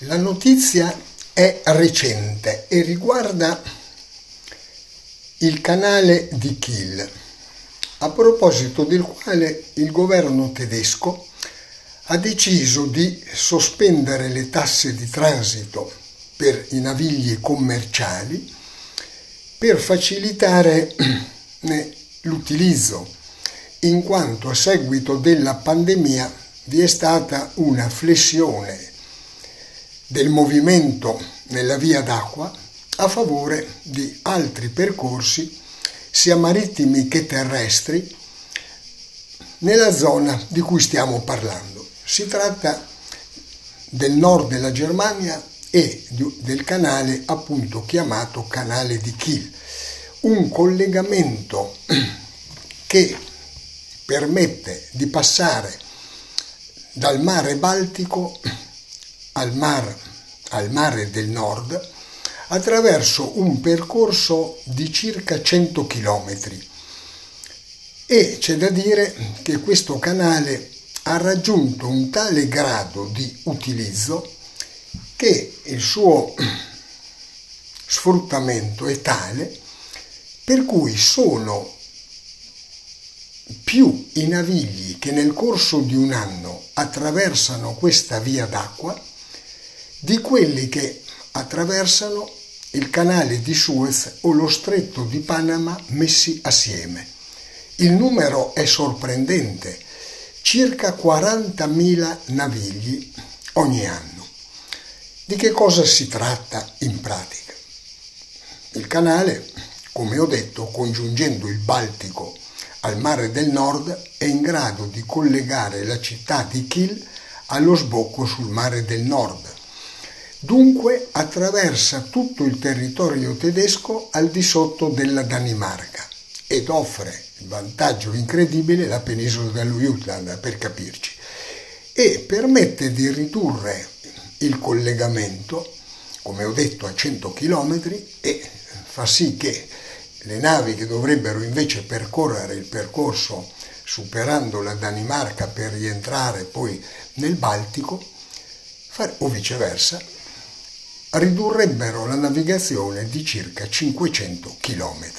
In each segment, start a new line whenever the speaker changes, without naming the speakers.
La notizia è recente e riguarda il canale di Kiel, a proposito del quale il governo tedesco ha deciso di sospendere le tasse di transito per i navigli commerciali per facilitare l'utilizzo, in quanto a seguito della pandemia vi è stata una flessione del movimento nella via d'acqua a favore di altri percorsi sia marittimi che terrestri nella zona di cui stiamo parlando. Si tratta del nord della Germania e del canale appunto chiamato canale di Kiel, un collegamento che permette di passare dal mare Baltico al, mar, al mare del nord attraverso un percorso di circa 100 km. E c'è da dire che questo canale ha raggiunto un tale grado di utilizzo che il suo sfruttamento è tale per cui sono più i navigli che nel corso di un anno attraversano questa via d'acqua di quelli che attraversano il canale di Suez o lo stretto di Panama messi assieme. Il numero è sorprendente, circa 40.000 navigli ogni anno. Di che cosa si tratta in pratica? Il canale, come ho detto, congiungendo il Baltico al mare del nord, è in grado di collegare la città di Kiel allo sbocco sul mare del nord, Dunque attraversa tutto il territorio tedesco al di sotto della Danimarca ed offre il vantaggio incredibile la penisola dello Jutland, per capirci, e permette di ridurre il collegamento, come ho detto, a 100 km e fa sì che le navi che dovrebbero invece percorrere il percorso superando la Danimarca per rientrare poi nel Baltico, o viceversa, ridurrebbero la navigazione di circa 500 km.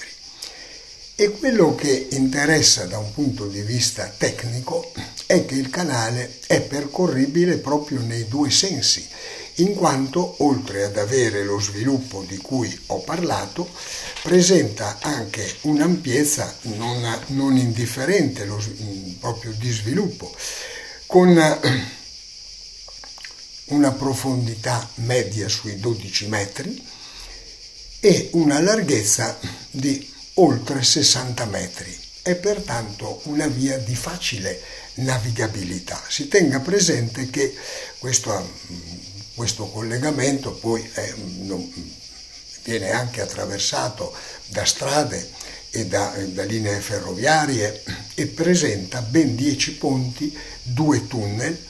E quello che interessa da un punto di vista tecnico è che il canale è percorribile proprio nei due sensi, in quanto oltre ad avere lo sviluppo di cui ho parlato, presenta anche un'ampiezza non, non indifferente lo, proprio di sviluppo, con una profondità media sui 12 metri e una larghezza di oltre 60 metri. È pertanto una via di facile navigabilità. Si tenga presente che questo, questo collegamento poi è, non, viene anche attraversato da strade e da, da, linee ferroviarie e presenta ben 10 ponti, due tunnel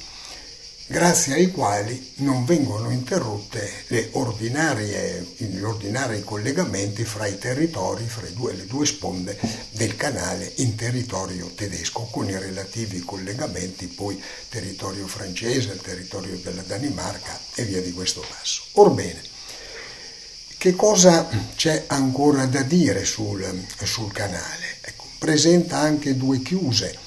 grazie ai quali non vengono interrotte gli ordinari collegamenti fra i territori, fra due, le due sponde del canale in territorio tedesco, con i relativi collegamenti poi territorio francese, territorio della Danimarca e via di questo passo. Orbene, che cosa c'è ancora da dire sul, sul canale? Ecco, presenta anche due chiuse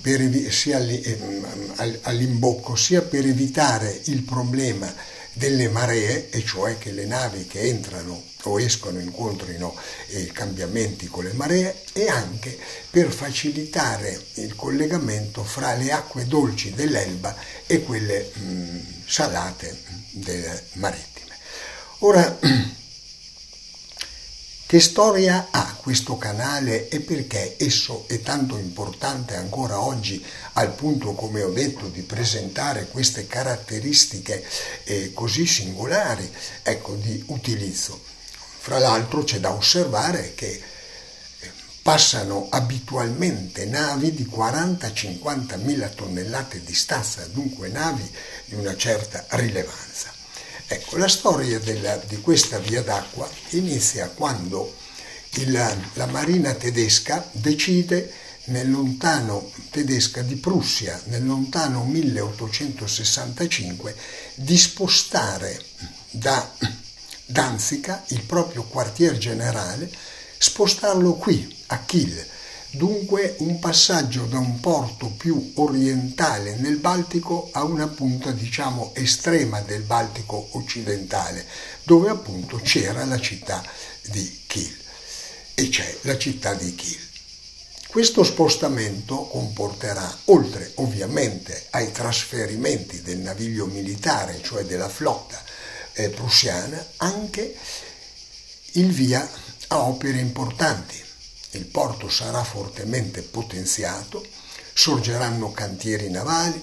per, sia ehm, all'imbocco sia per evitare il problema delle maree, e cioè che le navi che entrano o escono incontrino eh, cambiamenti con le maree, e anche per facilitare il collegamento fra le acque dolci dell'Elba e quelle mh, salate delle marittime. Ora, che storia ha questo canale e perché esso è tanto importante ancora oggi al punto, come ho detto, di presentare queste caratteristiche eh, così singolari ecco, di utilizzo? Fra l'altro c'è da osservare che eh, passano abitualmente navi di 40-50 mila tonnellate di stazza, dunque navi di una certa rilevanza. Ecco, la storia della, di questa via d'acqua inizia quando il, la marina tedesca decide nel lontano tedesca di Prussia, nel lontano 1865, di spostare da Danzica, il proprio quartier generale, spostarlo qui, a Kiel. Dunque un passaggio da un porto più orientale nel Baltico a una punta, diciamo, estrema del Baltico occidentale, dove appunto c'era la città di Kiel. E c'è la città di Kiel. Questo spostamento comporterà, oltre ovviamente ai trasferimenti del naviglio militare, cioè della flotta, eh, prussiana anche il via a opere importanti. Il porto sarà fortemente potenziato, sorgeranno cantieri navali,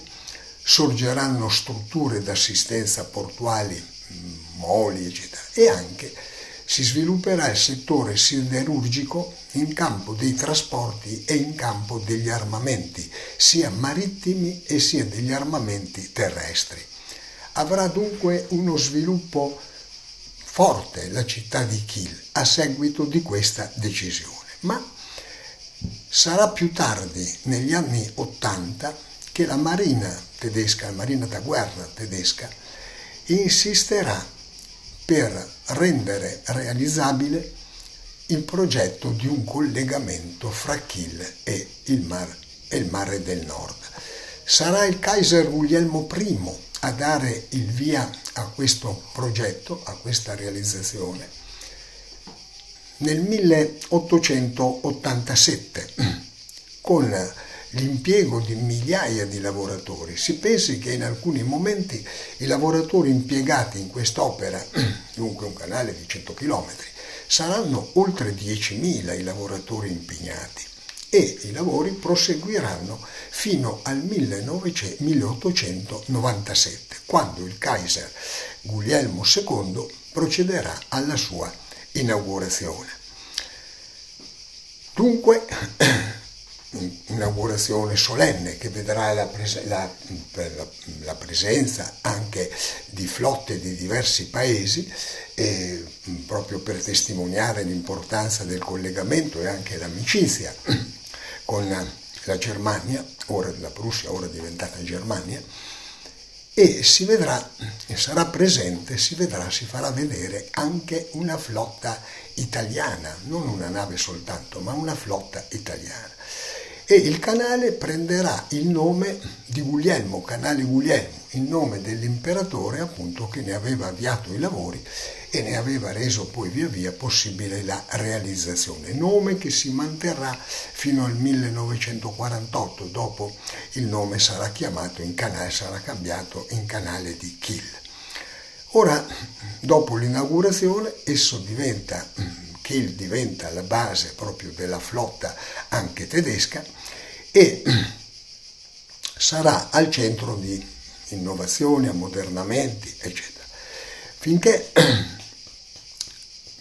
sorgeranno strutture d'assistenza portuali, mm, moli, eccetera, e anche si svilupperà il settore siderurgico in campo dei trasporti e in campo degli armamenti, sia marittimi e sia degli armamenti terrestri. Avrà dunque uno sviluppo forte la città di Kiel a seguito di questa decisione, ma sarà più tardi, negli anni Ottanta, che la marina tedesca, la marina da guerra tedesca, insisterà per rendere realizzabile il progetto di un collegamento fra Kiel e il, mar, e il mare del nord. Sarà il Kaiser Guglielmo I a dare il via a questo progetto, a questa realizzazione, nel 1887 con l'impiego di migliaia di lavoratori. Si pensi che in alcuni momenti i lavoratori impiegati in quest'opera, dunque un canale di 100 km, saranno oltre 10.000 i lavoratori impegnati e i lavori proseguiranno fino al 1897, quando il Kaiser Guglielmo II procederà alla sua inaugurazione. Dunque, inaugurazione solenne che vedrà la, pres- la, la, la, presenza anche di flotte di diversi paesi eh, proprio per testimoniare l'importanza del collegamento e anche l'amicizia con la Germania, ora la Prussia, ora diventata Germania, e si vedrà, sarà presente, si vedrà, si farà vedere anche una flotta italiana, non una nave soltanto, ma una flotta italiana. E il canale prenderà il nome di Guglielmo, canale Guglielmo, il nome dell'imperatore appunto che ne aveva avviato i lavori e ne aveva reso poi via via possibile la realizzazione, nome che si manterrà fino al 1948, dopo il nome sarà chiamato in canale, sarà cambiato in canale di Kiel. Ora, dopo l'inaugurazione, esso diventa, Kiel diventa la base proprio della flotta anche tedesca e sarà al centro di innovazioni, ammodernamenti, eccetera. Finché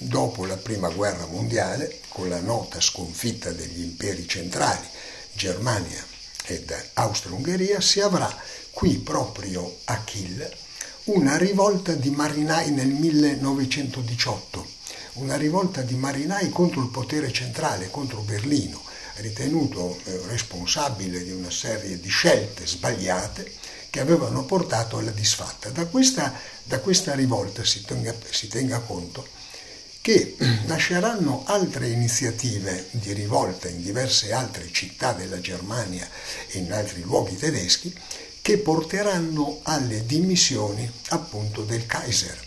dopo la prima guerra mondiale, con la nota sconfitta degli imperi centrali, Germania ed Austria-Ungheria, si avrà qui proprio a Kiel una rivolta di marinai nel 1918, una rivolta di marinai contro il potere centrale, contro Berlino, ritenuto eh, responsabile di una serie di scelte sbagliate che avevano portato alla disfatta. Da questa, da questa rivolta si tenga, si tenga conto che nasceranno altre iniziative di rivolta in diverse altre città della Germania e in altri luoghi tedeschi che porteranno alle dimissioni appunto del Kaiser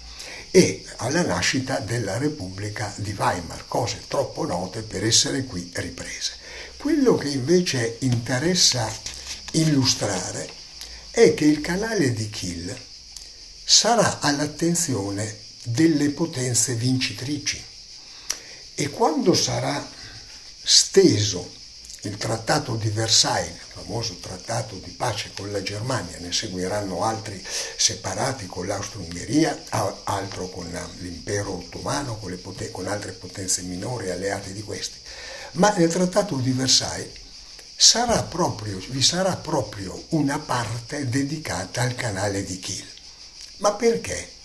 e alla nascita della Repubblica di Weimar, cose troppo note per essere qui riprese. Quello che invece interessa illustrare è che il canale di Kiel sarà all'attenzione delle potenze vincitrici. E quando sarà steso il trattato di Versailles, il famoso trattato di pace con la Germania, ne seguiranno altri separati con l'Austro-Ungheria, altro con l'impero ottomano, con, poten- con altre potenze minori alleate di questi. Ma nel trattato di Versailles sarà proprio, vi sarà proprio una parte dedicata al canale di Kiel. Ma perché?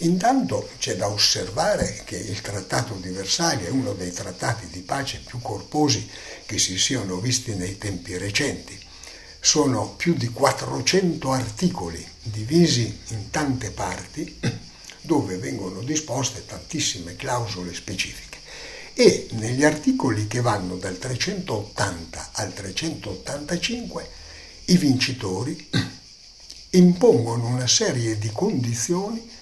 Intanto c'è da osservare che il Trattato di Versailles è uno dei trattati di pace più corposi che si siano visti nei tempi recenti. Sono più di 400 articoli divisi in tante parti dove vengono disposte tantissime clausole specifiche e negli articoli che vanno dal 380 al 385 i vincitori impongono una serie di condizioni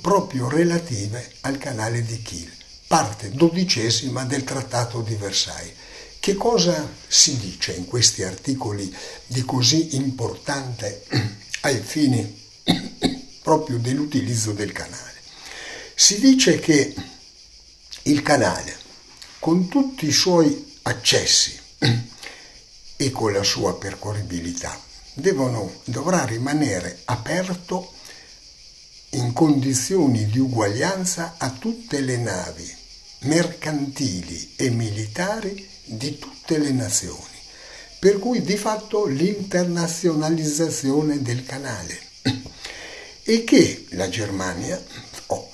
proprio relative al canale di Kiel, parte dodicesima del Trattato di Versailles. Che cosa si dice in questi articoli di così importante ai fini proprio dell'utilizzo del canale? Si dice che il canale, con tutti i suoi accessi e con la sua percorribilità, devono, dovrà rimanere aperto in condizioni di uguaglianza a tutte le navi mercantili e militari di tutte le nazioni, per cui di fatto l'internazionalizzazione del canale. E che la Germania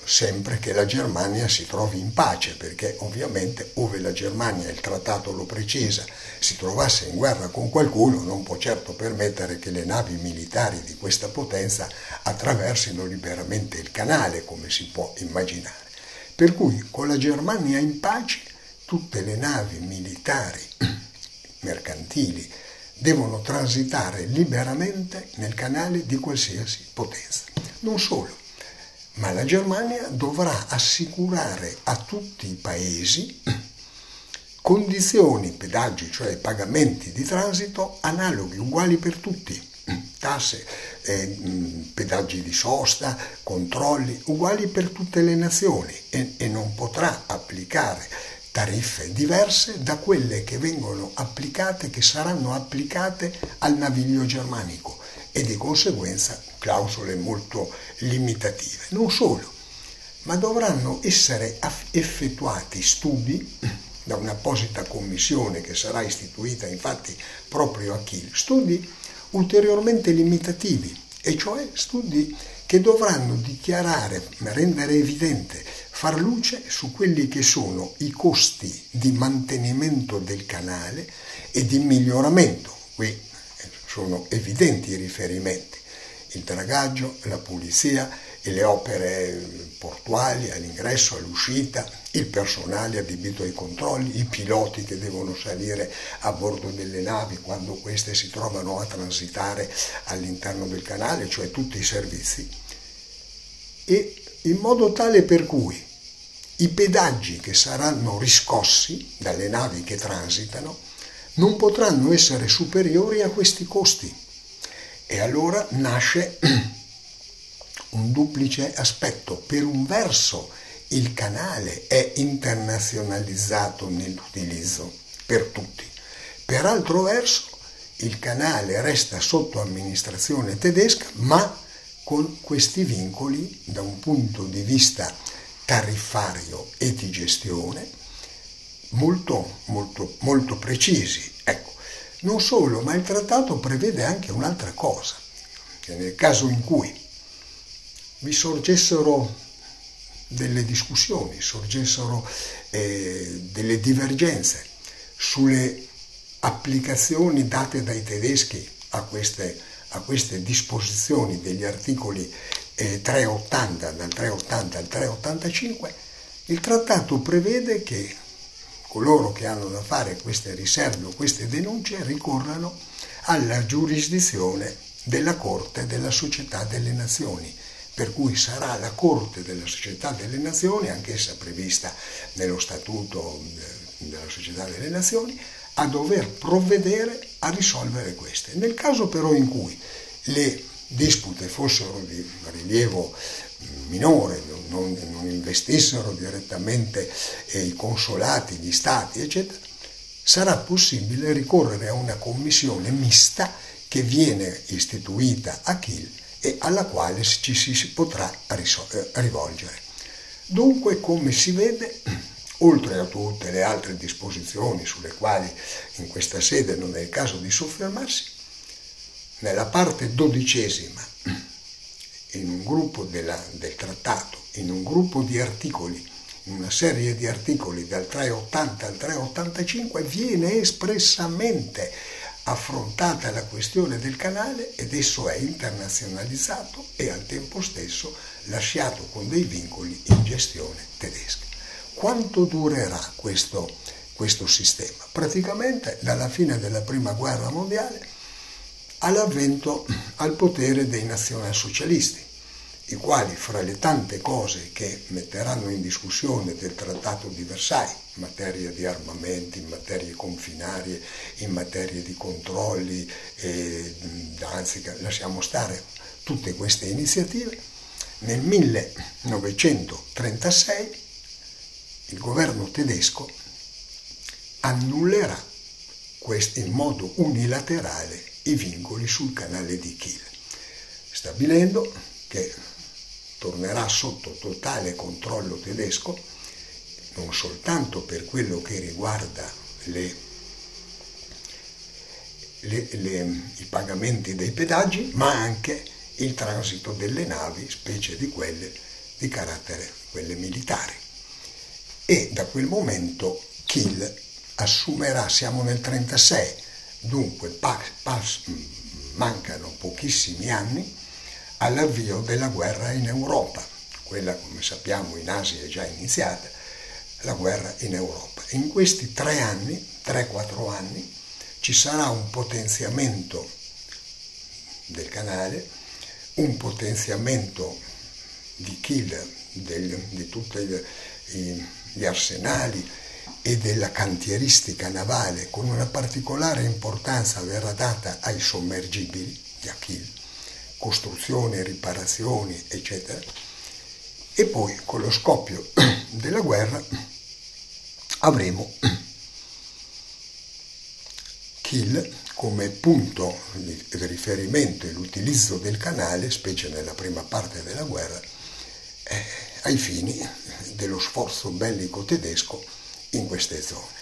sempre che la Germania si trovi in pace, perché ovviamente ove la Germania, il trattato lo precisa, si trovasse in guerra con qualcuno, non può certo permettere che le navi militari di questa potenza attraversino liberamente il canale, come si può immaginare. Per cui con la Germania in pace tutte le navi militari mercantili devono transitare liberamente nel canale di qualsiasi potenza. Non solo, ma la Germania dovrà assicurare a tutti i paesi condizioni, pedaggi, cioè pagamenti di transito analoghi, uguali per tutti, tasse, eh, pedaggi di sosta, controlli, uguali per tutte le nazioni. E, e non potrà applicare tariffe diverse da quelle che vengono applicate, che saranno applicate al naviglio germanico e di conseguenza clausole molto limitative. Non solo, ma dovranno essere effettuati studi da un'apposita commissione che sarà istituita infatti proprio a Kiel, studi ulteriormente limitativi, e cioè studi che dovranno dichiarare, rendere evidente, far luce su quelli che sono i costi di mantenimento del canale e di miglioramento. Qui sono evidenti i riferimenti, il dragaggio, la pulizia e le opere portuali all'ingresso, all'uscita, il personale adibito ai controlli, i piloti che devono salire a bordo delle navi quando queste si trovano a transitare all'interno del canale, cioè tutti i servizi, e in modo tale per cui i pedaggi che saranno riscossi dalle navi che transitano non potranno essere superiori a questi costi. E allora nasce un duplice aspetto. Per un verso il canale è internazionalizzato nell'utilizzo per tutti, per altro verso il canale resta sotto amministrazione tedesca ma con questi vincoli da un punto di vista tariffario e di gestione molto, molto, molto precisi. Ecco, non solo, ma il trattato prevede anche un'altra cosa, che nel caso in cui vi sorgessero delle discussioni, sorgessero eh, delle divergenze sulle applicazioni date dai tedeschi a queste, a queste disposizioni degli articoli eh, 380, dal 380 al 385, il trattato prevede che coloro che hanno da fare queste riserve o queste denunce ricorrano alla giurisdizione della Corte della Società delle Nazioni, per cui sarà la Corte della Società delle Nazioni, anch'essa prevista nello Statuto eh, della Società delle Nazioni, a dover provvedere a risolvere queste. Nel caso però in cui le dispute fossero di rilievo minore, non, non investissero direttamente eh, i consolati, gli stati, eccetera, sarà possibile ricorrere a una commissione mista che viene istituita a Kiel e alla quale ci si potrà eh, rivolgere. Dunque, come si vede, oltre a tutte le altre disposizioni sulle quali in questa sede non è il caso di soffermarsi, nella parte dodicesima in un gruppo della, del trattato, in un gruppo di articoli, in una serie di articoli dal 380 al 385, viene espressamente affrontata la questione del canale ed esso è internazionalizzato e al tempo stesso lasciato con dei vincoli in gestione tedesca. Quanto durerà questo, questo sistema? Praticamente dalla fine della prima guerra mondiale all'avvento al potere dei nazionalsocialisti i quali fra le tante cose che metteranno in discussione del Trattato di Versailles, in materia di armamenti, in materie confinarie, in materia di controlli, eh, anzi lasciamo stare tutte queste iniziative, nel 1936 il governo tedesco annullerà in modo unilaterale i vincoli sul canale di Kiel, stabilendo che tornerà sotto totale controllo tedesco, non soltanto per quello che riguarda le, le, le, i pagamenti dei pedaggi, ma anche il transito delle navi, specie di quelle di carattere quelle militari. E da quel momento Kiel assumerà, siamo nel 1936, dunque pas, pas, mancano pochissimi anni, all'avvio della guerra in Europa. Quella, come sappiamo, in Asia è già iniziata, la guerra in Europa. In questi tre anni, 3-4 anni, ci sarà un potenziamento del canale, un potenziamento di Kiel, del, di tutti gli arsenali e della cantieristica navale, con una particolare importanza verrà data ai sommergibili di Achille costruzione, riparazioni, eccetera. E poi con lo scoppio della guerra avremo Kiel come punto di riferimento e l'utilizzo del canale, specie nella prima parte della guerra, eh, ai fini dello sforzo bellico tedesco in queste zone.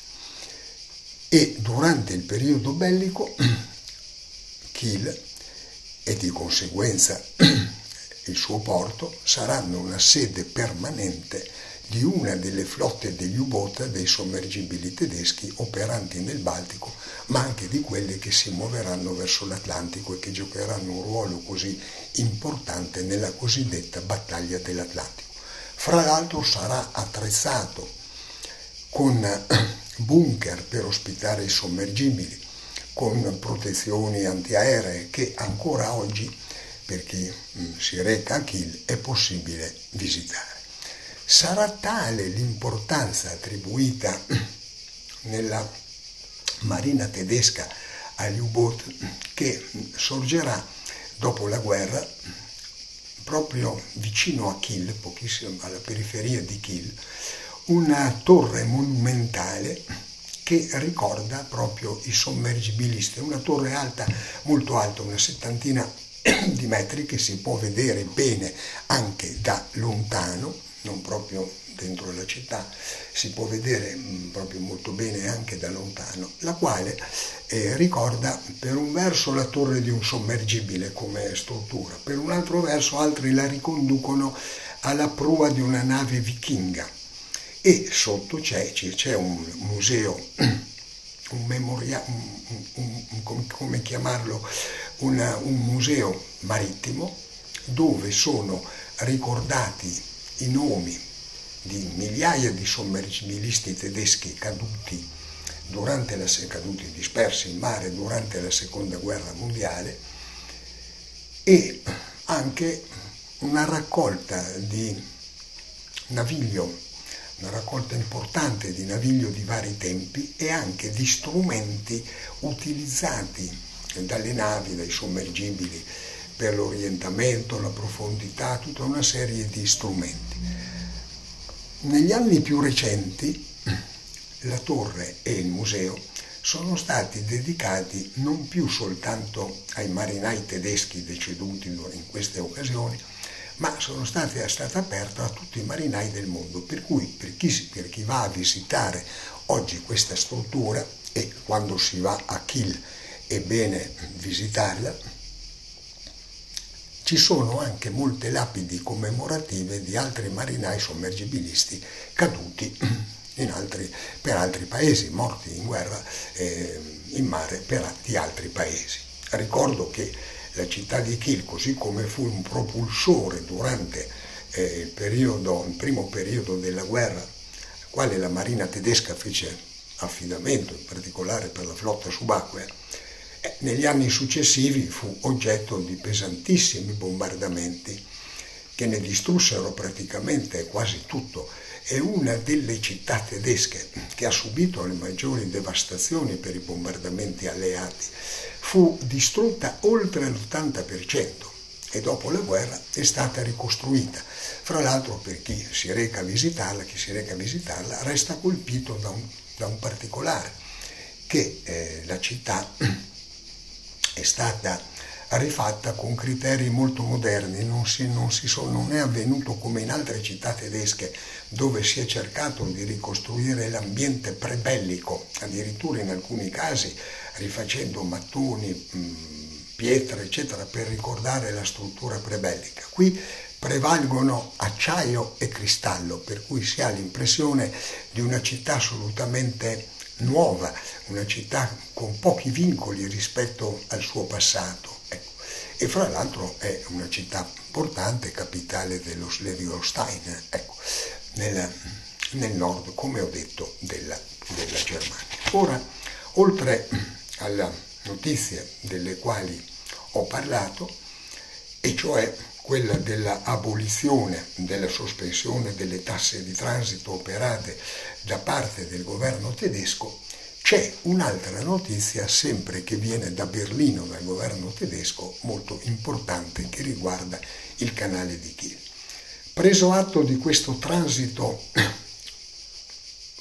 E durante il periodo bellico Kiel e di conseguenza il suo porto saranno una sede permanente di una delle flotte degli U-boat dei sommergibili tedeschi operanti nel Baltico, ma anche di quelle che si muoveranno verso l'Atlantico e che giocheranno un ruolo così importante nella cosiddetta battaglia dell'Atlantico. Fra l'altro sarà attrezzato con bunker per ospitare i sommergibili, con protezioni antiaeree che ancora oggi per chi mm, si reca a Kiel è possibile visitare. Sarà tale l'importanza attribuita nella marina tedesca agli U-boat che sorgerà dopo la guerra proprio vicino a Kiel, pochissimo alla periferia di Kiel, una torre monumentale che ricorda proprio i sommergibilisti. Una torre alta, molto alta, una settantina di metri che si può vedere bene anche da lontano, non proprio dentro la città, si può vedere mm, proprio molto bene anche da lontano, la quale eh, ricorda per un verso la torre di un sommergibile come struttura, per un altro verso altri la riconducono alla prua di una nave vichinga. E sotto c'è, c'è un museo, un memoriale, come chiamarlo, una, un museo marittimo dove sono ricordati i nomi di migliaia di sommergibilisti tedeschi caduti la, caduti dispersi in mare durante la seconda guerra mondiale e anche una raccolta di naviglio una raccolta importante di naviglio di vari tempi e anche di strumenti utilizzati dalle navi, dai sommergibili per l'orientamento, la profondità, tutta una serie di strumenti. Negli anni più recenti la torre e il museo sono stati dedicati non più soltanto ai marinai tedeschi deceduti in queste occasioni, ma sono state, è stata aperta a tutti i marinai del mondo, per cui per chi, per chi va a visitare oggi questa struttura e quando si va a Kiel è bene visitarla, ci sono anche molte lapidi commemorative di altri marinai sommergibilisti caduti altri, per altri paesi, morti in guerra eh, in mare per, di altri paesi. Ricordo che la città di Kiel, così come fu un propulsore durante eh, il, periodo, il primo periodo della guerra, al quale la marina tedesca fece affidamento, in particolare per la flotta subacquea, negli anni successivi fu oggetto di pesantissimi bombardamenti che ne distrussero praticamente quasi tutto. È una delle città tedesche che ha subito le maggiori devastazioni per i bombardamenti alleati. Fu distrutta oltre l'80% e dopo la guerra è stata ricostruita. Fra l'altro per chi si reca a visitarla, chi si reca a visitarla resta colpito da un, da un particolare, che eh, la città è stata rifatta con criteri molto moderni, non, si, non, si so, non è avvenuto come in altre città tedesche dove si è cercato di ricostruire l'ambiente prebellico, addirittura in alcuni casi rifacendo mattoni, pietre, eccetera, per ricordare la struttura prebellica. Qui prevalgono acciaio e cristallo, per cui si ha l'impressione di una città assolutamente nuova, una città con pochi vincoli rispetto al suo passato. Ecco. E fra l'altro è una città importante, capitale dello Schleswig-Holstein, ecco, nel, nel, nord, come ho detto, della, della Germania. Ora, oltre alle notizie delle quali ho parlato, e cioè quella dell'abolizione, della sospensione delle tasse di transito operate da parte del governo tedesco, c'è un'altra notizia sempre che viene da Berlino, dal governo tedesco, molto importante che riguarda il canale di Kiel. Preso atto di questo transito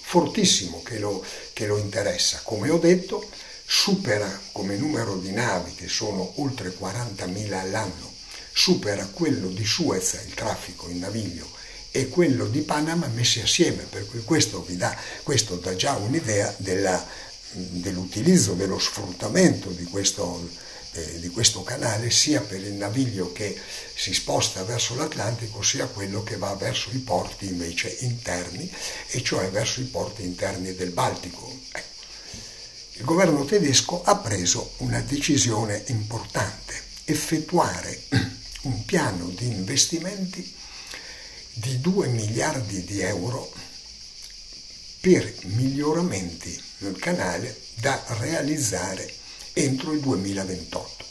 fortissimo che lo, che lo interessa, come ho detto, supera come numero di navi, che sono oltre 40.000 all'anno, supera quello di Suez, il traffico in naviglio, e quello di Panama messi assieme, per cui questo, vi dà, questo dà già un'idea della, dell'utilizzo, dello sfruttamento di questo, eh, di questo canale sia per il naviglio che si sposta verso l'Atlantico sia quello che va verso i porti invece interni, e cioè verso i porti interni del Baltico. Ecco. Il governo tedesco ha preso una decisione importante, effettuare un piano di investimenti di 2 miliardi di euro per miglioramenti nel canale da realizzare entro il 2028.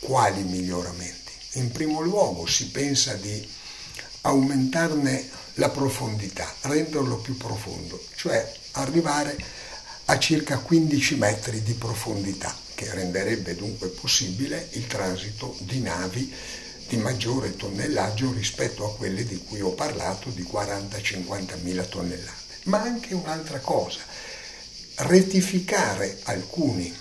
Quali miglioramenti? In primo luogo si pensa di aumentarne la profondità, renderlo più profondo, cioè arrivare a circa 15 metri di profondità, che renderebbe dunque possibile il transito di navi di maggiore tonnellaggio rispetto a quelle di cui ho parlato di 40-50 mila tonnellate. Ma anche un'altra cosa, rettificare alcuni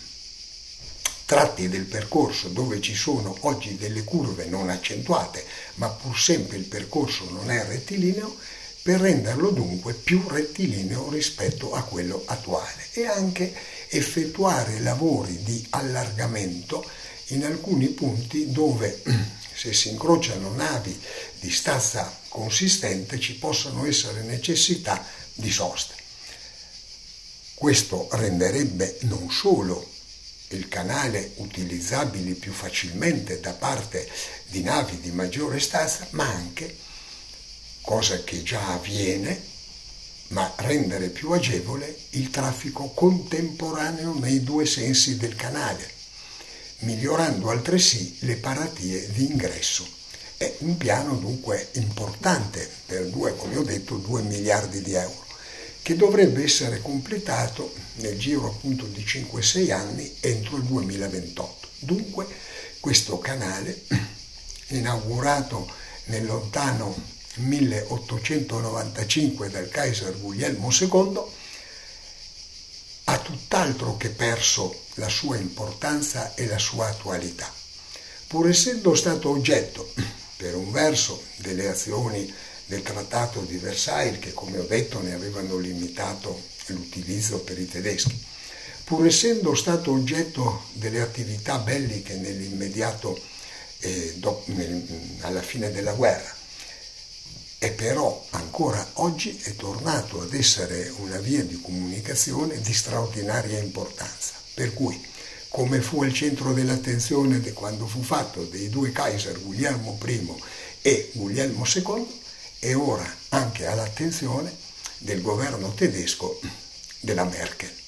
tratti del percorso dove ci sono oggi delle curve non accentuate, ma pur sempre il percorso non è rettilineo, per renderlo dunque più rettilineo rispetto a quello attuale e anche effettuare lavori di allargamento in alcuni punti dove se si incrociano navi di stazza consistente ci possono essere necessità di sosta. Questo renderebbe non solo il canale utilizzabile più facilmente da parte di navi di maggiore stazza, ma anche, cosa che già avviene, ma rendere più agevole il traffico contemporaneo nei due sensi del canale migliorando altresì le paratie di ingresso. È un piano dunque importante per due, come ho detto, 2 miliardi di euro, che dovrebbe essere completato nel giro appunto di 5-6 anni entro il 2028. Dunque questo canale, inaugurato nel lontano 1895 dal Kaiser Guglielmo II, tutt'altro che perso la sua importanza e la sua attualità. Pur essendo stato oggetto, per un verso, delle azioni del Trattato di Versailles, che come ho detto ne avevano limitato l'utilizzo per i tedeschi, pur essendo stato oggetto delle attività belliche nell'immediato eh, do, nel, alla fine della guerra e però ancora oggi è tornato ad essere una via di comunicazione di straordinaria importanza. Per cui, come fu al centro dell'attenzione quando fu fatto dei due Kaiser, Guglielmo I e Guglielmo II, è ora anche all'attenzione del governo tedesco della Merkel.